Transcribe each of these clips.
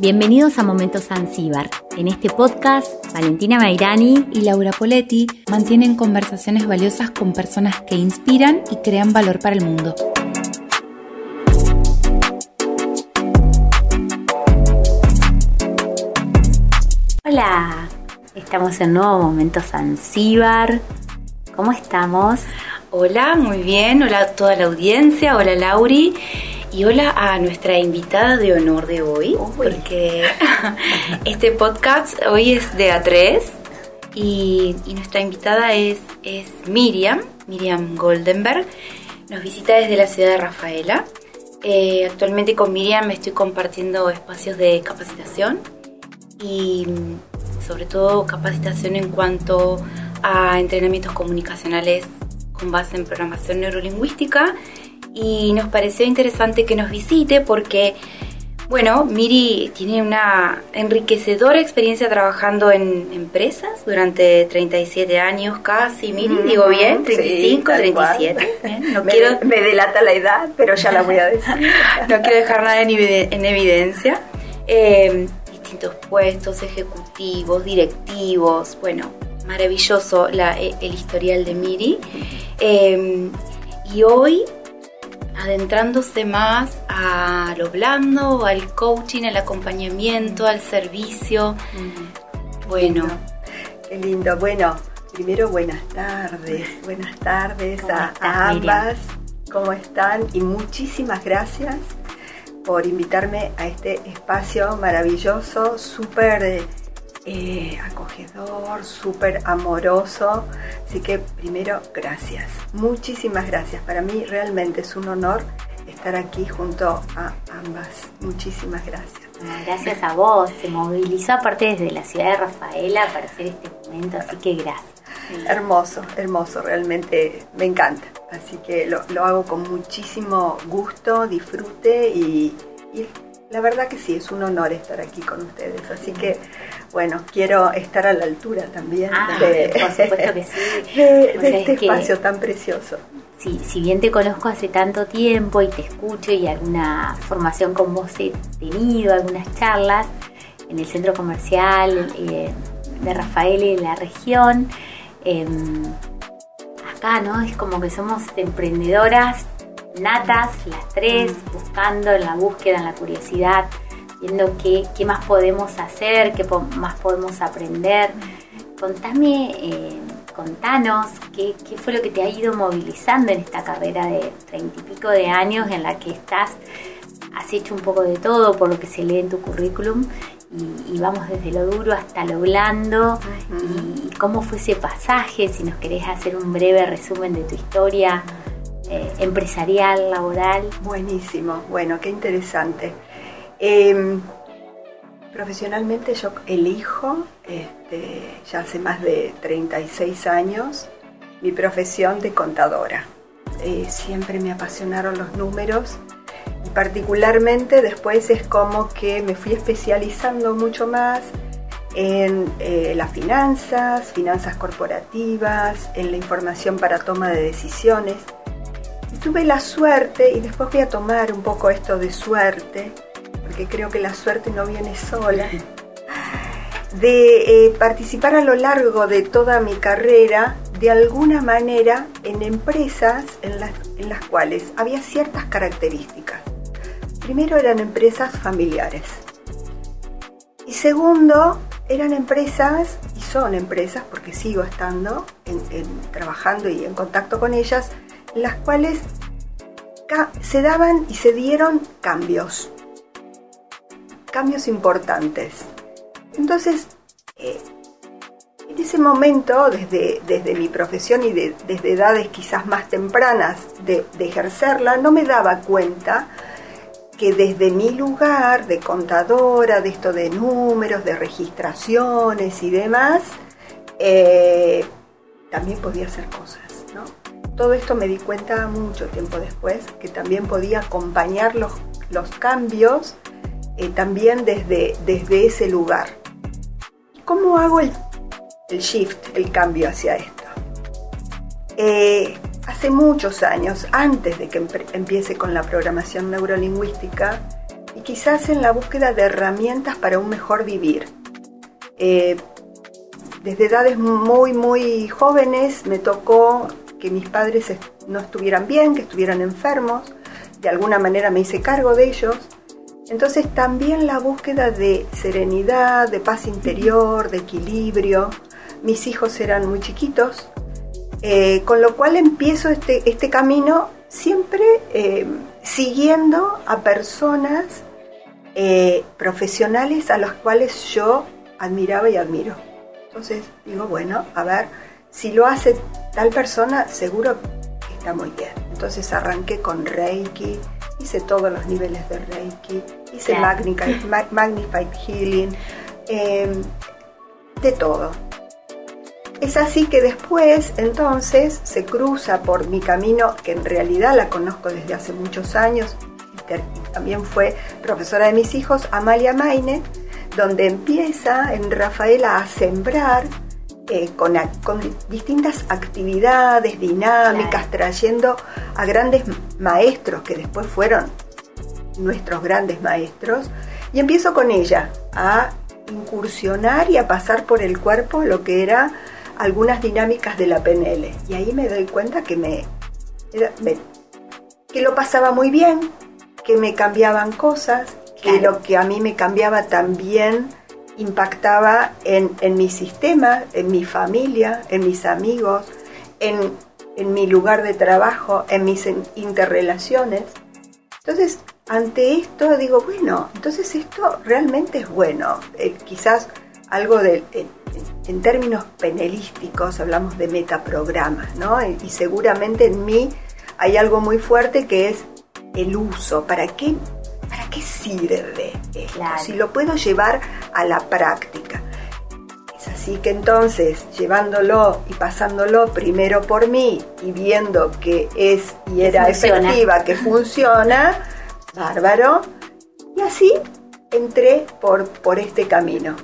Bienvenidos a Momentos Zanzíbar. En este podcast, Valentina Mairani y Laura Poletti mantienen conversaciones valiosas con personas que inspiran y crean valor para el mundo. Hola, estamos en nuevo Momentos Zanzíbar. ¿Cómo estamos? Hola, muy bien. Hola a toda la audiencia. Hola Lauri. Y hola a nuestra invitada de honor de hoy, porque este podcast hoy es de A3 y, nuestra invitada es, es Miriam, Miriam Goldenberg. Nos visita desde la ciudad de Rafaela. Eh, actualmente con Miriam me estoy compartiendo espacios de capacitación y sobre todo capacitación en cuanto a entrenamientos comunicacionales con base en programación neurolingüística y nos pareció interesante que nos visite porque, bueno, Miri tiene una enriquecedora experiencia trabajando en empresas durante 37 años casi, Miri, digo bien, 35, 37. No me, quiero, me delata la edad, pero ya la voy a decir. no quiero dejar nada en, evidencia. Eh, distintos puestos ejecutivos, directivos, bueno, maravilloso la, el historial de Miri. Eh, y hoy adentrándose más a lo blando, al coaching, al acompañamiento, al servicio. Bueno. Qué lindo. Bueno, primero buenas tardes. Buenas tardes a, ambas. ¿Cómo están? Y muchísimas gracias por invitarme a este espacio maravilloso, súper eh, acogedor, súper amoroso. Así que primero, gracias. Muchísimas gracias. Para mí realmente es un honor estar aquí junto a ambas. Muchísimas gracias. Gracias a vos. Se movilizó aparte desde la ciudad de Rafaela para hacer este momento, así que gracias. Hermoso, hermoso, realmente me encanta. Así que lo, hago con muchísimo gusto, disfrute y la verdad que sí, es un honor estar aquí con ustedes. Así que, bueno, quiero estar a la altura también ah, de, por supuesto que sí. de, este espacio tan precioso. Sí, si bien te conozco hace tanto tiempo y te escucho y alguna formación con vos he tenido, algunas charlas en el centro comercial eh, de Rafael y la región, em, acá, ¿no? Es como que somos emprendedoras natas, las tres, mm. buscando en la búsqueda, en la curiosidad, viendo qué, qué más podemos hacer, qué más podemos aprender. Contame, eh, contanos qué, qué, fue lo que te ha ido movilizando en esta carrera de treinta y pico de años en la que estás, has hecho un poco de todo por lo que se lee en tu currículum y, vamos desde lo duro hasta lo blando y, cómo fue ese pasaje, si nos querés hacer un breve resumen de tu historia. Eh, empresarial, laboral. Buenísimo, bueno, qué interesante. Em, profesionalmente yo elijo, este, ya hace más de 36 años, mi profesión de contadora. Eh, siempre me apasionaron los números y particularmente después es como que me fui especializando mucho más en eh, las finanzas, finanzas corporativas, en la información para toma de decisiones tuve la suerte, y después voy a tomar un poco esto de suerte, porque creo que la suerte no viene sola, de eh, participar a lo largo de toda mi carrera de alguna manera en empresas en las, en las cuales había ciertas características. Primero eran empresas familiares. Y segundo, eran empresas, y son empresas, porque sigo estando trabajando y en contacto con ellas, las cuales se daban y se dieron cambios, cambios importantes. Entonces, eh, en ese momento, desde, desde mi profesión y desde edades quizás más tempranas de, ejercerla, no me daba cuenta que desde mi lugar de contadora, de esto de números, de registraciones y demás, eh, también podía hacer cosas. Todo esto me di cuenta mucho tiempo después, que también podía acompañar los, los cambios eh, también desde, desde ese lugar. ¿Cómo hago el, shift, el cambio hacia esto? Eh, hace muchos años, antes de que empiece con la programación neurolingüística, y quizás en la búsqueda de herramientas para un mejor vivir. Eh, desde edades muy, muy jóvenes me tocó que mis padres no estuvieran bien, que estuvieran enfermos. De alguna manera me hice cargo de ellos. Entonces también la búsqueda de serenidad, de paz interior, de equilibrio. Mis hijos eran muy chiquitos, eh, con lo cual empiezo este, este camino siempre eh, siguiendo a personas eh, profesionales a los cuales yo admiraba y admiro. Entonces digo, bueno, a ver, si lo hace tal persona, seguro está muy bien. Entonces arranqué con Reiki, hice todos los niveles de Reiki, hice Magnified, Healing, em, de todo. Es así que después, entonces, se cruza por mi camino, que en realidad la conozco desde hace muchos años, y también fue profesora de mis hijos, Amalia Maine, donde empieza en Rafaela a sembrar eh, con, distintas actividades dinámicas, trayendo a grandes maestros que después fueron nuestros grandes maestros, y empiezo con ella a incursionar y a pasar por el cuerpo lo que era algunas dinámicas de la PNL. Y ahí me doy cuenta que me, que lo pasaba muy bien, que me cambiaban cosas, que lo que a mí me cambiaba también impactaba en, mi sistema, en mi familia, en mis amigos, en, mi lugar de trabajo, en mis interrelaciones. Entonces, ante esto digo, bueno, entonces esto realmente es bueno. Eh, quizás algo de, en, términos penelísticos hablamos de metaprogramas, ¿no? Y seguramente en mí hay algo muy fuerte que es el uso. ¿Para qué ¿para qué sirve esto? Si lo puedo llevar a la práctica. Es así que entonces, llevándolo y pasándolo primero por mí y viendo que es y era efectiva, que funciona, bárbaro. Y así entré por, por este camino.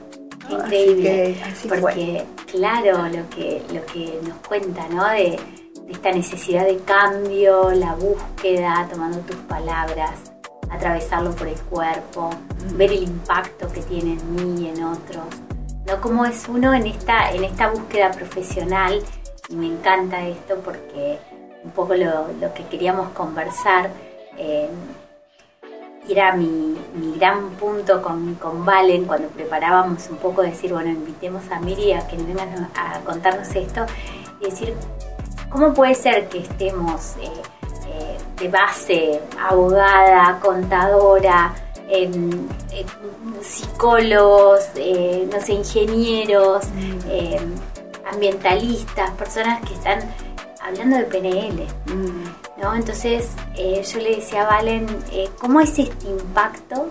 Increíble, porque claro, lo que, lo que nos cuenta, ¿no? De, de esta necesidad de cambio, la búsqueda, tomando tus palabras, atravesarlo por el cuerpo, ver el impacto que tiene en mí y en otros. ¿no? Como es uno en esta, en esta búsqueda profesional, y me encanta esto porque un poco lo, que queríamos conversar eh, era mi, gran punto con, con Valen cuando preparábamos un poco decir, bueno, invitemos a Miri a que vengan a contarnos esto y decir, ¿cómo puede ser que estemos... Eh, de base, abogada, contadora, em, em, psicólogos, eh, no sé, ingenieros, mm. em, ambientalistas, personas que están hablando de PNL. Mm. ¿no? Entonces eh, yo le decía a Valen, eh, ¿cómo es este impacto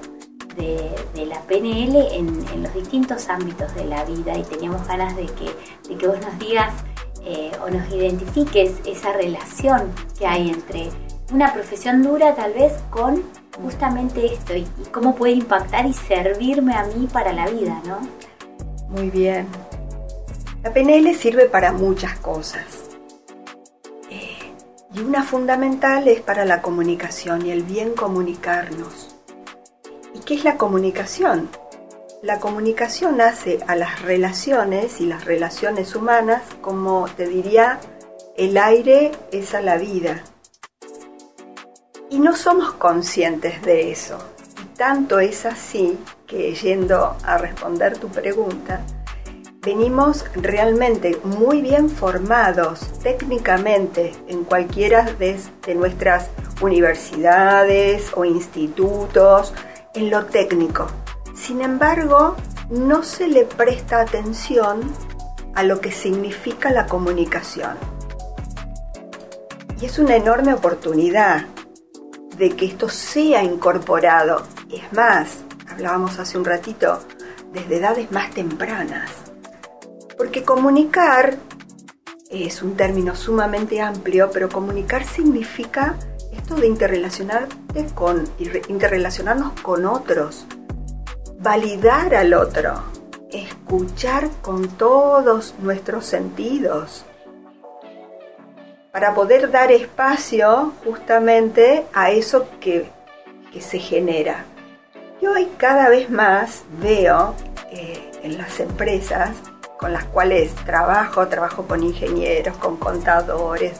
de, la PNL en, los distintos ámbitos de la vida? Y teníamos ganas de que, de que vos nos digas o nos identifiques esa relación que hay entre una profesión dura tal vez con justamente esto y, cómo puede impactar y servirme a mí para la vida, ¿no? Muy bien. La PNL sirve para muchas cosas. Eh, y una fundamental es para la comunicación y el bien comunicarnos. ¿Y qué es la comunicación? La comunicación hace a las relaciones y las relaciones humanas como te diría, el aire es a la vida y no somos conscientes de eso. Y tanto es así que, yendo a responder tu pregunta, venimos realmente muy bien formados técnicamente en cualquiera de, nuestras universidades o institutos, en lo técnico. Sin embargo, no se le presta atención a lo que significa la comunicación. Y es una enorme oportunidad de que esto sea incorporado. Es más, hablábamos hace un ratito, desde edades más tempranas. Porque comunicar es un término sumamente amplio, pero comunicar significa esto de interrelacionarte con, interrelacionarnos con otros, validar al otro, escuchar con todos nuestros sentidos, para poder dar espacio justamente a eso que, se genera. Y hoy cada vez más veo eh, en las empresas con las cuales trabajo, trabajo con ingenieros, con contadores,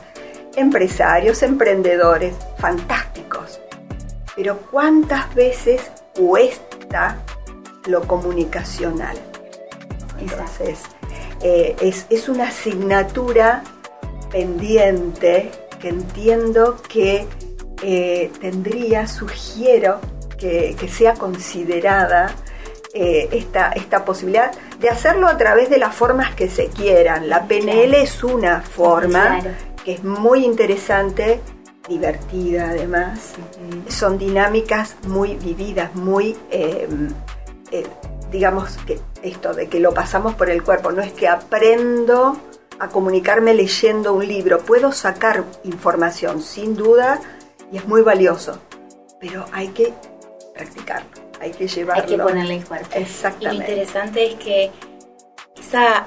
empresarios, emprendedores, fantásticos. Pero ¿cuántas veces cuesta lo comunicacional? Entonces, eh, es, una asignatura pendiente que entiendo que eh, tendría, sugiero que, sea considerada eh, esta, esta posibilidad de hacerlo a través de las formas que se quieran. La PNL es una forma que es muy interesante, divertida además. Son dinámicas muy vividas, muy, digamos, que esto de que lo pasamos por el cuerpo. No es que aprendo a comunicarme leyendo un libro. Puedo sacar información, sin duda, y es muy valioso. Pero hay que practicarlo, hay que llevarlo. Hay que ponerle el cuerpo. Exactamente. Y lo interesante es que esa,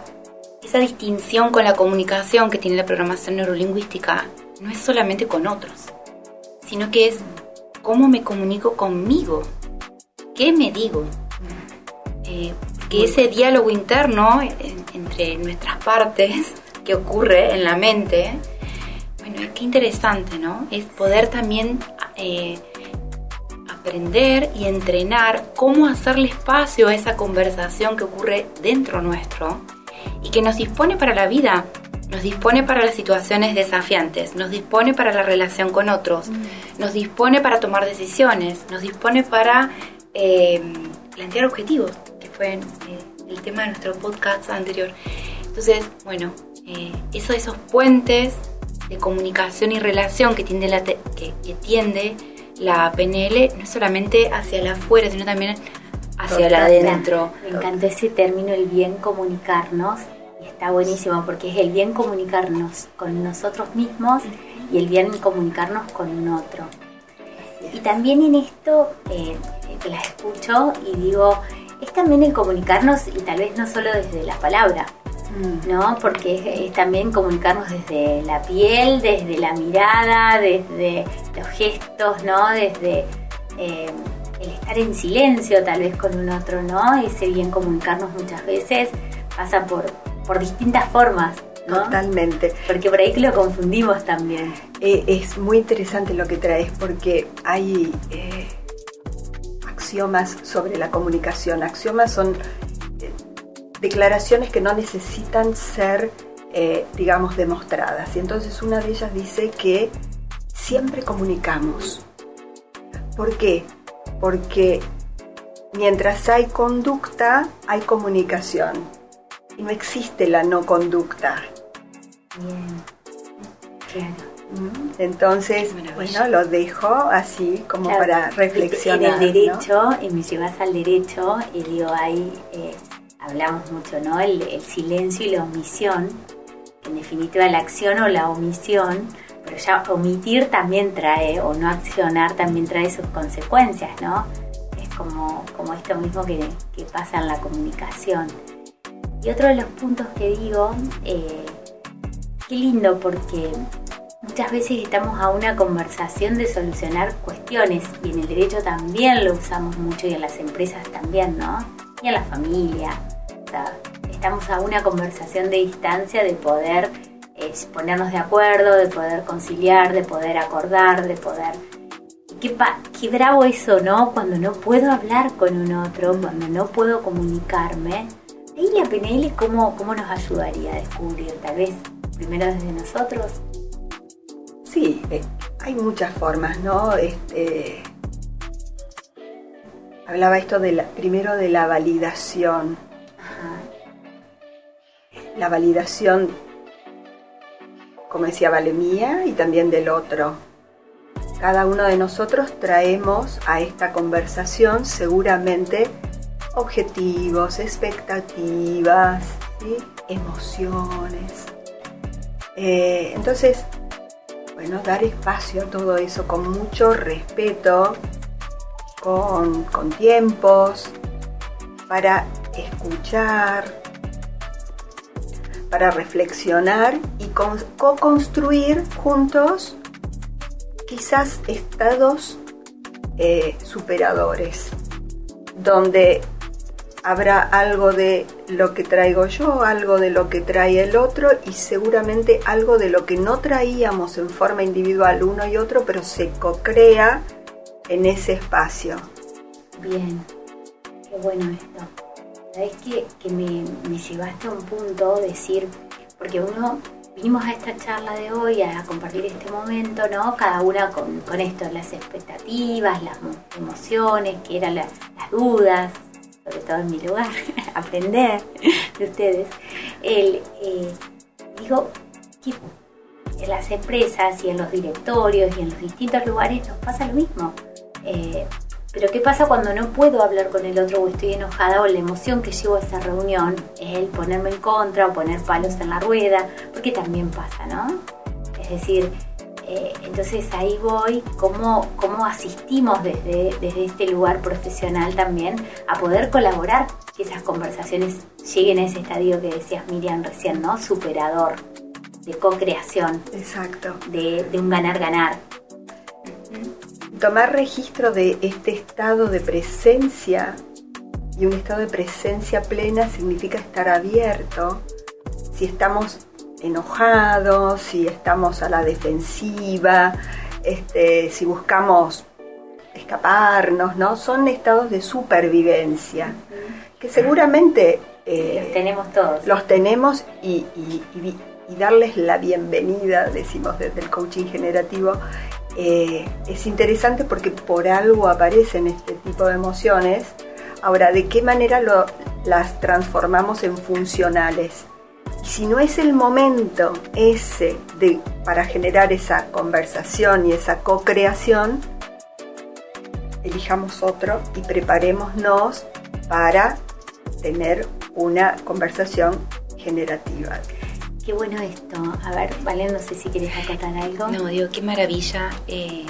esa distinción con la comunicación que tiene la programación neurolingüística no es solamente con otros, sino que es cómo me comunico conmigo, qué me digo. Eh, que ese diálogo interno entre nuestras partes que ocurre en la mente, bueno, qué interesante, ¿no? Es poder también eh, aprender y entrenar cómo hacerle espacio a esa conversación que ocurre dentro nuestro y que nos dispone para la vida, nos dispone para las situaciones desafiantes, nos dispone para la relación con otros, mm. nos dispone para tomar decisiones, nos dispone para eh, plantear objetivos fue eh, el tema de nuestro podcast anterior. Entonces, bueno, eh, eso, esos puentes de comunicación y relación que tiende, la que, tiende la PNL no es solamente hacia la afuera, sino también hacia la adentro. Me encanta ese término, el bien comunicarnos. Está buenísimo porque es el bien comunicarnos con nosotros mismos y el bien comunicarnos con un otro. Y también en esto eh, la escucho y digo, es también el comunicarnos y tal vez no solo desde la palabra, mm. ¿no? Porque es, también comunicarnos desde la piel, desde la mirada, desde los gestos, ¿no? Desde eh, el estar en silencio tal vez con un otro, ¿no? Ese bien comunicarnos muchas veces pasa por, por distintas formas. ¿no? Totalmente. Porque por ahí que lo confundimos también. Eh, es muy interesante lo que traes porque hay... Eh, axiomas sobre la comunicación. Axiomas son eh, declaraciones que no necesitan ser, eh, digamos, demostradas. Y entonces una de ellas dice que siempre comunicamos. ¿Por qué? Porque mientras hay conducta, hay comunicación. Y no existe la no conducta. Bien. Claro. Entonces, bueno, lo dejo así como para reflexionar. En el derecho, y me llevas al derecho, y digo, ahí eh, hablamos mucho, ¿no? El, silencio y la omisión, en definitiva la acción o la omisión, pero ya omitir también trae, o no accionar también trae sus consecuencias, ¿no? Es como, como esto mismo que, que pasa en la comunicación. Y otro de los puntos que digo, eh, qué lindo porque Muchas veces estamos a una conversación de solucionar cuestiones y en el derecho también lo usamos mucho y en las empresas también, ¿no? Y en la familia. estamos a una conversación de distancia de poder eh, ponernos de acuerdo, de poder conciliar, de poder acordar, de poder... Qué, qué bravo eso, ¿no? Cuando no puedo hablar con un otro, cuando no puedo comunicarme. Ahí la PNL, ¿cómo, cómo nos ayudaría a descubrir? Tal vez primero desde nosotros Sí, eh, hay muchas formas, ¿no? Este, hablaba esto de primero de la validación. La validación, como decía, vale mía y también del otro. Cada uno de nosotros traemos a esta conversación seguramente objetivos, expectativas, emociones. Eh, entonces, bueno, dar espacio a todo eso con mucho respeto, con, tiempos, para escuchar, para reflexionar y co-construir juntos quizás estados eh, superadores. donde habrá algo de lo que traigo yo, algo de lo que trae el otro y seguramente algo de lo que no traíamos en forma individual uno y otro, pero se co-crea en ese espacio. Bien, qué bueno esto. Sabes que, que me, llevaste a un punto, decir, porque uno vinimos a esta charla de hoy a compartir este momento, ¿no? Cada una con, con esto, las expectativas, las emociones, que eran las dudas, sobre todo en mi lugar, aprender de ustedes. El, eh, digo que en las empresas y en los directorios y en los distintos lugares nos pasa lo mismo. Eh, pero ¿qué pasa cuando no puedo hablar con el otro o estoy enojada o la emoción que llevo a esa reunión es el ponerme en contra o poner palos en la rueda? Porque también pasa, ¿no? Es decir, eh, entonces ahí voy, cómo, cómo asistimos desde, desde este lugar profesional también a poder colaborar que esas conversaciones lleguen a ese estadio que decías Miriam recién, ¿no? Superador, de co-creación. Exacto. De, de un ganar-ganar tomar registro de este estado de presencia y un estado de presencia plena significa estar abierto. Si estamos enojados, si estamos a la defensiva, este, si buscamos escaparnos, ¿no? Son estados de supervivencia que seguramente eh, los tenemos todos. Los tenemos y, y darles la bienvenida, decimos desde el coaching generativo, eh, es interesante porque por algo aparecen este tipo de emociones. Ahora, ¿de qué manera las transformamos en funcionales? Y si no es el momento ese de, para generar esa conversación y esa co-creación, elijamos otro y preparémonos para tener una conversación generativa. Qué bueno esto. A ver, Valen, no sé si quieres acotar algo. No, digo, qué maravilla eh,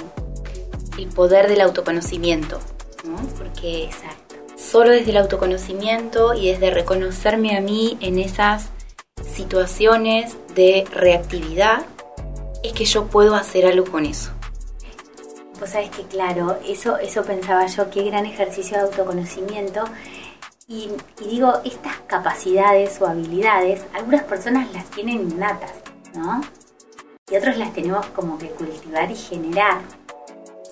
el poder del autoconocimiento, ¿no? Porque Exacto. solo desde el autoconocimiento y desde reconocerme a mí en esas situaciones de reactividad es que yo puedo hacer algo con eso. Pues sabes que claro, eso, eso pensaba yo, qué gran ejercicio de autoconocimiento y, digo, estas capacidades o habilidades, algunas personas las tienen innatas, ¿no? Y otros las tenemos como que cultivar y generar.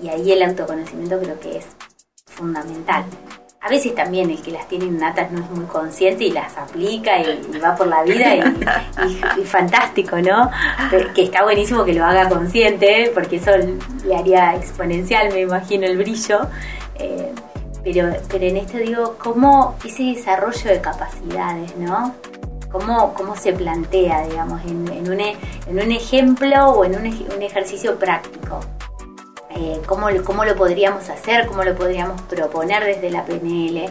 Y ahí el autoconocimiento creo que es fundamental. A veces también el que las tiene innatas no es muy consciente y las aplica y, va por la vida y, fantástico, ¿no? Que está buenísimo que lo haga consciente porque eso le haría exponencial, me imagino, el brillo. Eh, pero, pero en esto digo, ¿cómo ese desarrollo de capacidades, ¿no? ¿Cómo, cómo se plantea, digamos, en, en, un, e, en un, ejemplo o en un, un ejercicio práctico? Eh, ¿cómo, ¿Cómo lo podríamos hacer? ¿Cómo lo podríamos proponer desde la PNL?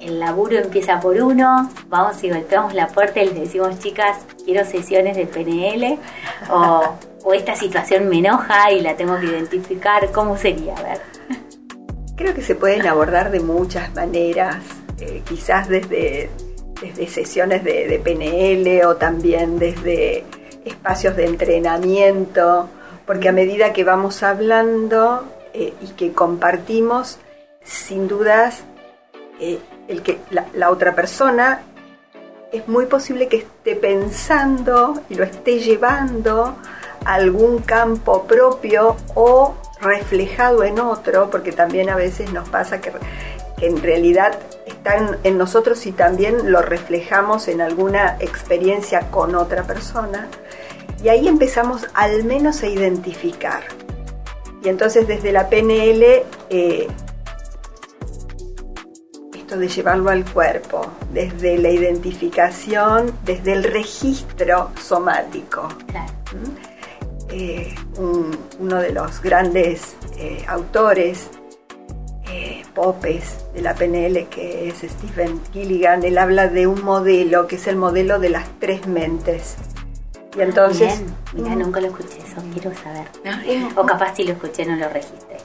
El laburo empieza por uno, vamos y golpeamos la puerta y les decimos, chicas, quiero sesiones de PNL, o, esta situación me enoja y la tengo que identificar, ¿cómo sería? Creo que se pueden abordar de muchas maneras, eh, quizás desde, desde sesiones de, PNL o también desde espacios de entrenamiento, porque a medida que vamos hablando eh, y que compartimos, sin dudas, eh, el que la, otra persona es muy posible que esté pensando y lo esté llevando a algún campo propio o reflejado en otro, porque también a veces nos pasa que, en realidad está en, nosotros y también lo reflejamos en alguna experiencia con otra persona. Y ahí empezamos al menos a identificar. Y entonces desde la PNL, eh, esto de llevarlo al cuerpo, desde la identificación, desde el registro somático. ¿Mm? Eh, uno de los grandes eh, autores popes de la PNL, que es Stephen Gilligan, él habla de un modelo, que es el modelo de las tres mentes. Y entonces... Mira, nunca lo escuché eso, quiero saber. O capaz si lo escuché no lo registré.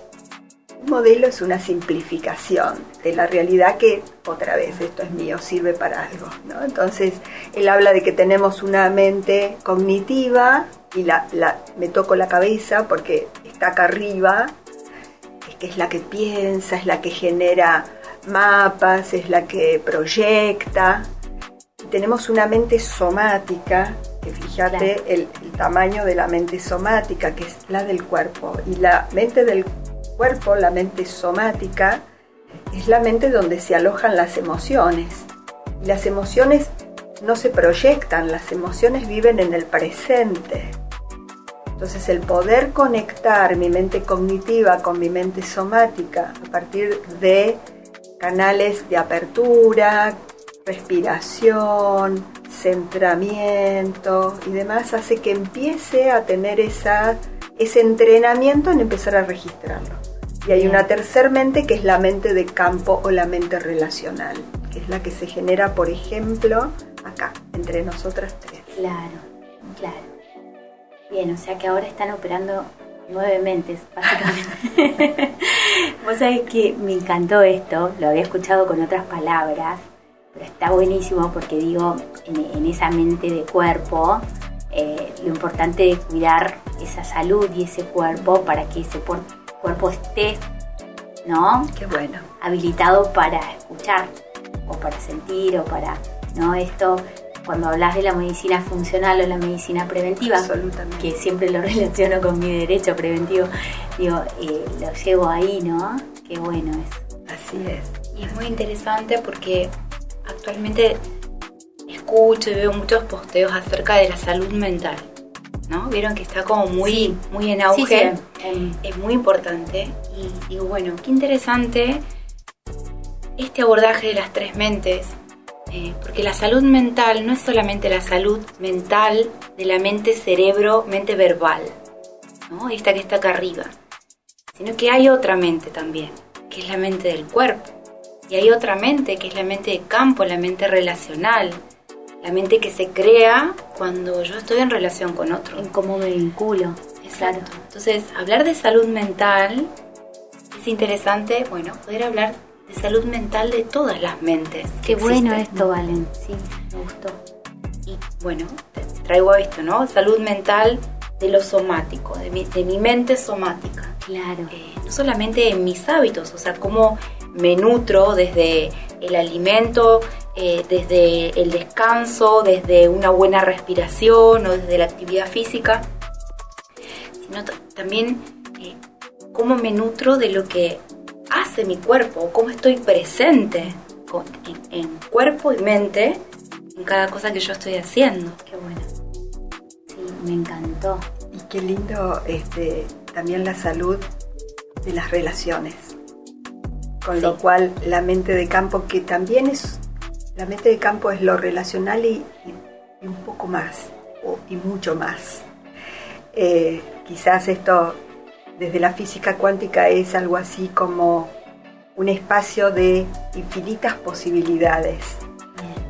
Un modelo es una simplificación de la realidad que, otra vez, esto es mío, sirve para algo. ¿no? Entonces, él habla de que tenemos una mente cognitiva, y la, me toco la cabeza porque está acá arriba, es que es la que piensa, es la que genera mapas, es la que proyecta. Tenemos una mente somática, que fíjate el, el tamaño de la mente somática, que es la del cuerpo. Y la mente del cuerpo, la mente somática, es la mente donde se alojan las emociones. Y las emociones no se proyectan, las emociones viven en el presente. Entonces el poder conectar mi mente cognitiva con mi mente somática a partir de canales de apertura, respiración, centramiento y demás hace que empiece a tener esa, ese entrenamiento en empezar a registrarlo. Y hay una tercer mente que es la mente de campo o la mente relacional, que es la que se genera, por ejemplo, acá, entre nosotras tres. Claro, claro. Bien, o sea que ahora están operando nueve mentes, básicamente. Vos sabés que me encantó esto, lo había escuchado con otras palabras, está buenísimo porque digo, en, esa mente de cuerpo, eh, lo importante es cuidar esa salud y ese cuerpo para que ese cuerpo esté, ¿no? Qué bueno. Habilitado para escuchar o para sentir o para, ¿no? Esto cuando hablas de la medicina funcional o la medicina preventiva, que siempre lo relaciono con mi derecho preventivo, digo, eh, lo llevo ahí, ¿no? Qué bueno es. Así es. Y es muy interesante porque actualmente escucho y veo muchos posteos acerca de la salud mental. ¿No? Vieron que está como muy, muy en auge. Es muy importante. Y digo, bueno, qué interesante este abordaje de las tres mentes eh, porque la salud mental no es solamente la salud mental de la mente cerebro, mente verbal, ¿no? esta que está acá arriba, sino que hay otra mente también, que es la mente del cuerpo, y hay otra mente que es la mente de campo, la mente relacional, la mente que se crea cuando yo estoy en relación con otro. En cómo me vinculo. Exacto. Entonces, hablar de salud mental es interesante, bueno, poder hablar de salud mental de todas las mentes. Qué bueno esto, Valen, sí, me gustó. Y bueno, traigo esto, ¿no? Salud mental de lo somático, de mi, de mi mente somática. Claro. Eh, no solamente en mis hábitos, o sea, cómo me nutro desde el alimento, eh, desde el descanso, desde una buena respiración o desde la actividad física, sino también eh, cómo me nutro de lo que hace mi cuerpo, cómo estoy presente en, cuerpo y mente en cada cosa que yo estoy haciendo. Qué bueno. Sí, me encantó. Y qué lindo este, también la salud de las relaciones. Con lo cual la mente de campo, que también es, la mente de campo es lo relacional y, un poco más, y mucho más. Eh, quizás esto desde la física cuántica es algo así como un espacio de infinitas posibilidades,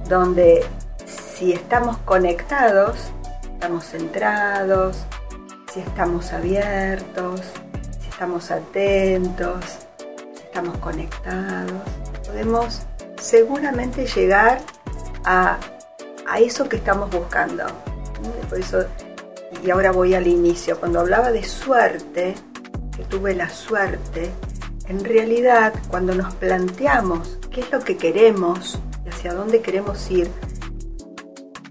donde si estamos conectados, estamos centrados, si estamos abiertos, si estamos atentos, estamos conectados, podemos seguramente llegar a, a eso que estamos buscando. Por eso, y ahora voy al inicio, cuando hablaba de suerte, que tuve la suerte, en realidad cuando nos planteamos qué es lo que queremos y hacia dónde queremos ir,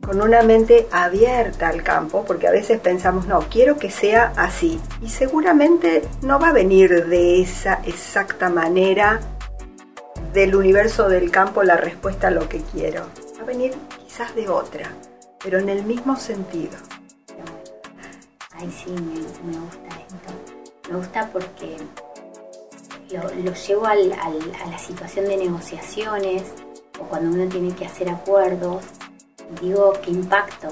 con una mente abierta al campo, porque a veces pensamos, no, quiero que sea así, y seguramente no va a venir de esa exacta manera del universo del campo la respuesta a lo que quiero, va a venir quizás de otra, pero en el mismo sentido. Ay, sí, me, me gusta esto. Me gusta porque lo, llevo a la situación de negociaciones o cuando uno tiene que hacer acuerdos. Digo, ¿qué impacto?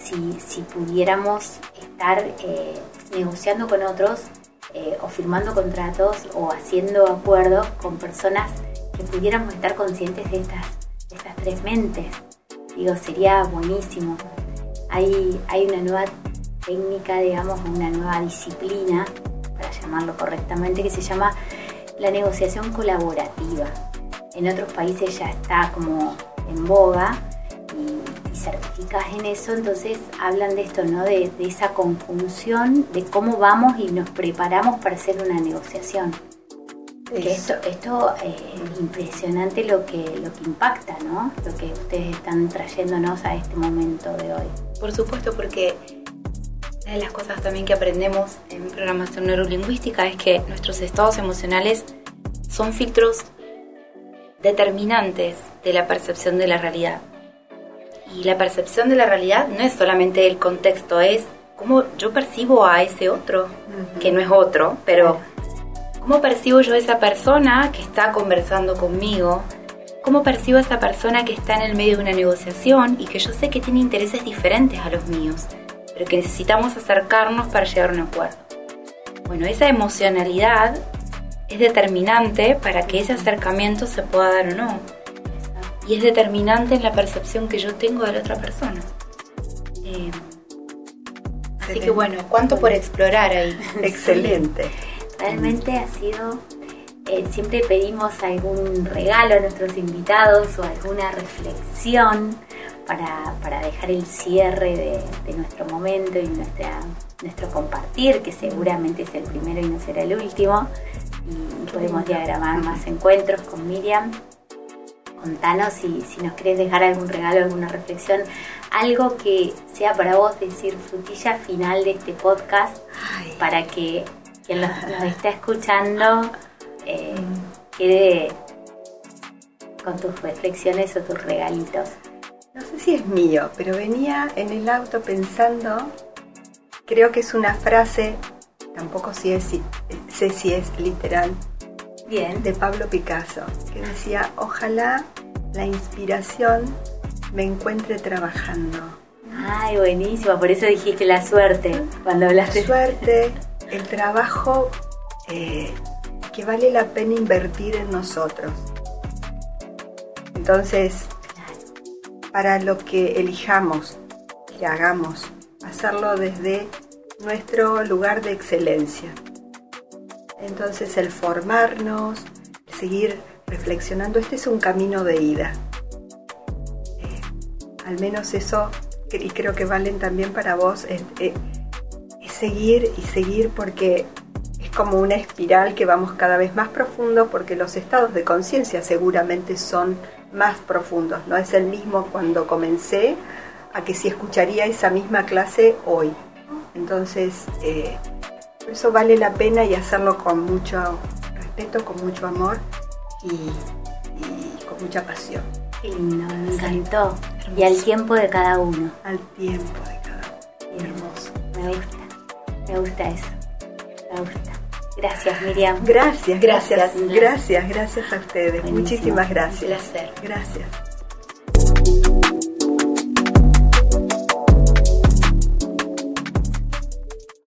Si, pudiéramos estar eh, negociando con otros eh, o firmando contratos o haciendo acuerdos con personas que pudiéramos estar conscientes de estas, estas tres mentes. Digo, sería buenísimo. Hay, hay una nueva técnica, digamos, una nueva disciplina, para llamarlo correctamente, que se llama la negociación colaborativa. En otros países ya está como en boga certificas en eso, entonces hablan de esto, ¿no? De, de, esa conjunción de cómo vamos y nos preparamos para hacer una negociación. Que esto, esto eh, impresionante lo que, lo que impacta, ¿no? Lo que ustedes están trayéndonos a este momento de hoy. Por supuesto, porque una de las cosas también que aprendemos en programación neurolingüística es que nuestros estados emocionales son filtros determinantes de la percepción de la realidad. Y la percepción de la realidad no es solamente el contexto, es cómo yo percibo a ese otro, que no es otro, pero cómo percibo yo a esa persona que está conversando conmigo, cómo percibo a esa persona que está en el medio de una negociación y que yo sé que tiene intereses diferentes a los míos, pero que necesitamos acercarnos para llegar a un acuerdo. Bueno, esa emocionalidad es determinante para que ese acercamiento se pueda dar o no. Y es determinante en la percepción que yo tengo de la otra persona. Eh, así que bueno, ¿cuánto por explorar ahí? Excelente. Realmente ha sido, eh, siempre pedimos algún regalo a nuestros invitados o alguna reflexión para, para dejar el cierre de, de, nuestro momento y nuestra, nuestro compartir, que seguramente es el primero y no será el último. Y podemos diagramar más encuentros con Miriam. Contanos si, si nos querés dejar algún regalo, alguna reflexión, algo que sea para vos decir frutilla final de este podcast, Ay. para que quien los, los está escuchando eh, quede con tus reflexiones o tus regalitos. No sé si es mío, pero venía en el auto pensando, creo que es una frase, tampoco si es, sé si es literal, Bien. de Pablo Picasso, que decía, ojalá la inspiración me encuentre trabajando. Ay, buenísimo, por eso dijiste la suerte cuando hablaste. La suerte, el trabajo eh, que vale la pena invertir en nosotros. Entonces, para lo que elijamos, que hagamos, hacerlo desde nuestro lugar de excelencia. Entonces el formarnos, seguir reflexionando, este es un camino de ida. Eh, al menos eso, y creo que valen también para vos, es, es, seguir y seguir porque es como una espiral que vamos cada vez más profundo porque los estados de conciencia seguramente son más profundos. No es el mismo cuando comencé a que si escucharía esa misma clase hoy. Entonces, eh, eso vale la pena y hacerlo con mucho respeto, con mucho amor y, y con mucha pasión. Qué lindo, me encantó. Y al tiempo de cada uno. Al tiempo de cada uno. Hermoso. Me gusta, me gusta eso. Me gusta. Gracias, Miriam. Gracias, gracias, gracias, gracias, gracias a ustedes. Buenísimo. Muchísimas gracias. Un placer. Gracias.